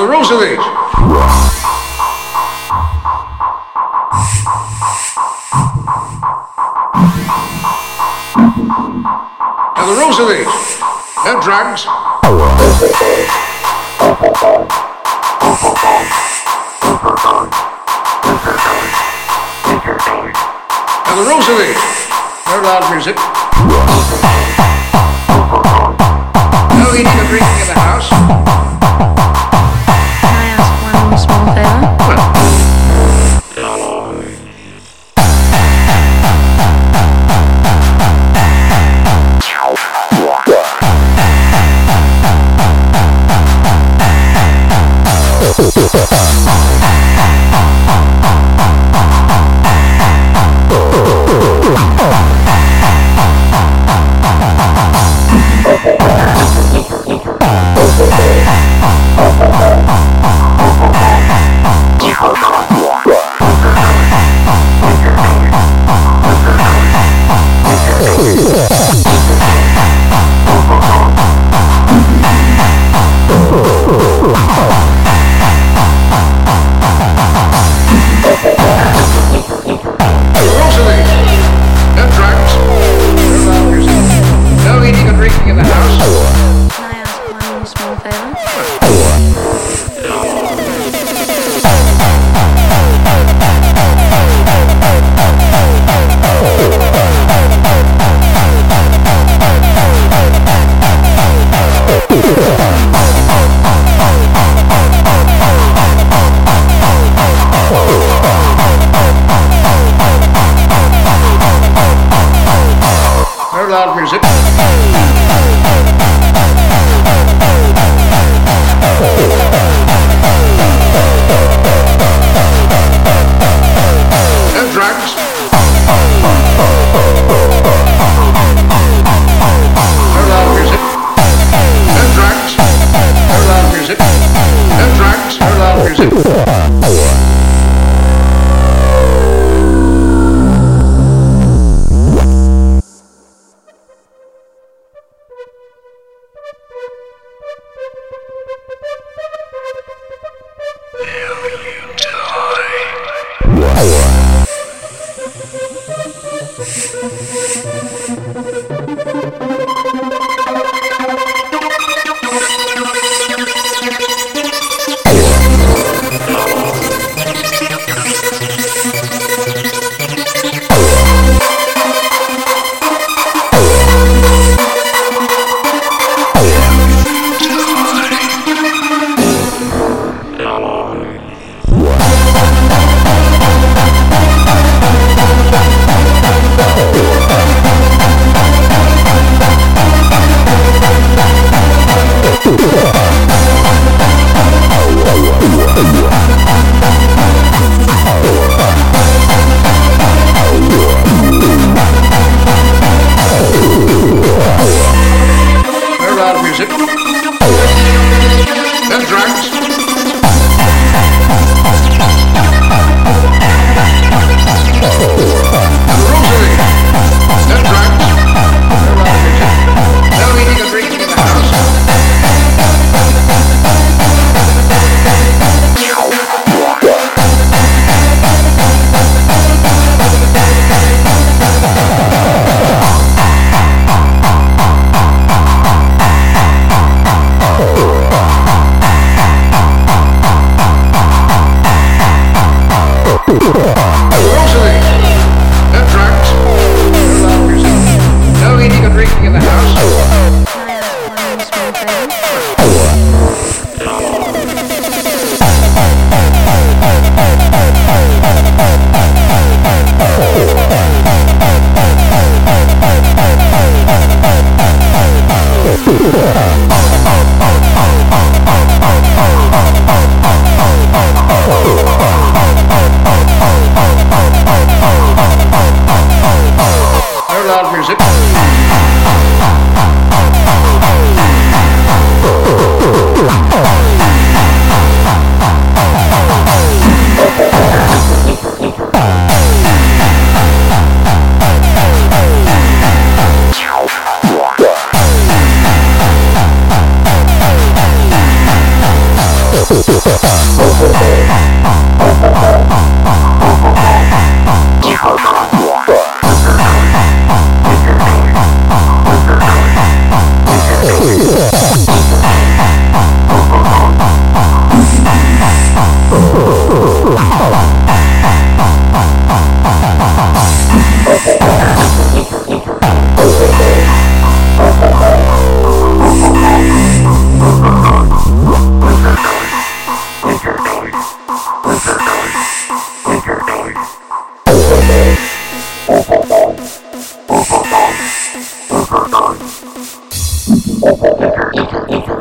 the rules of. Now the rules are these. No drugs. Now the rules are these. No loud music. エゾエゾエゾエ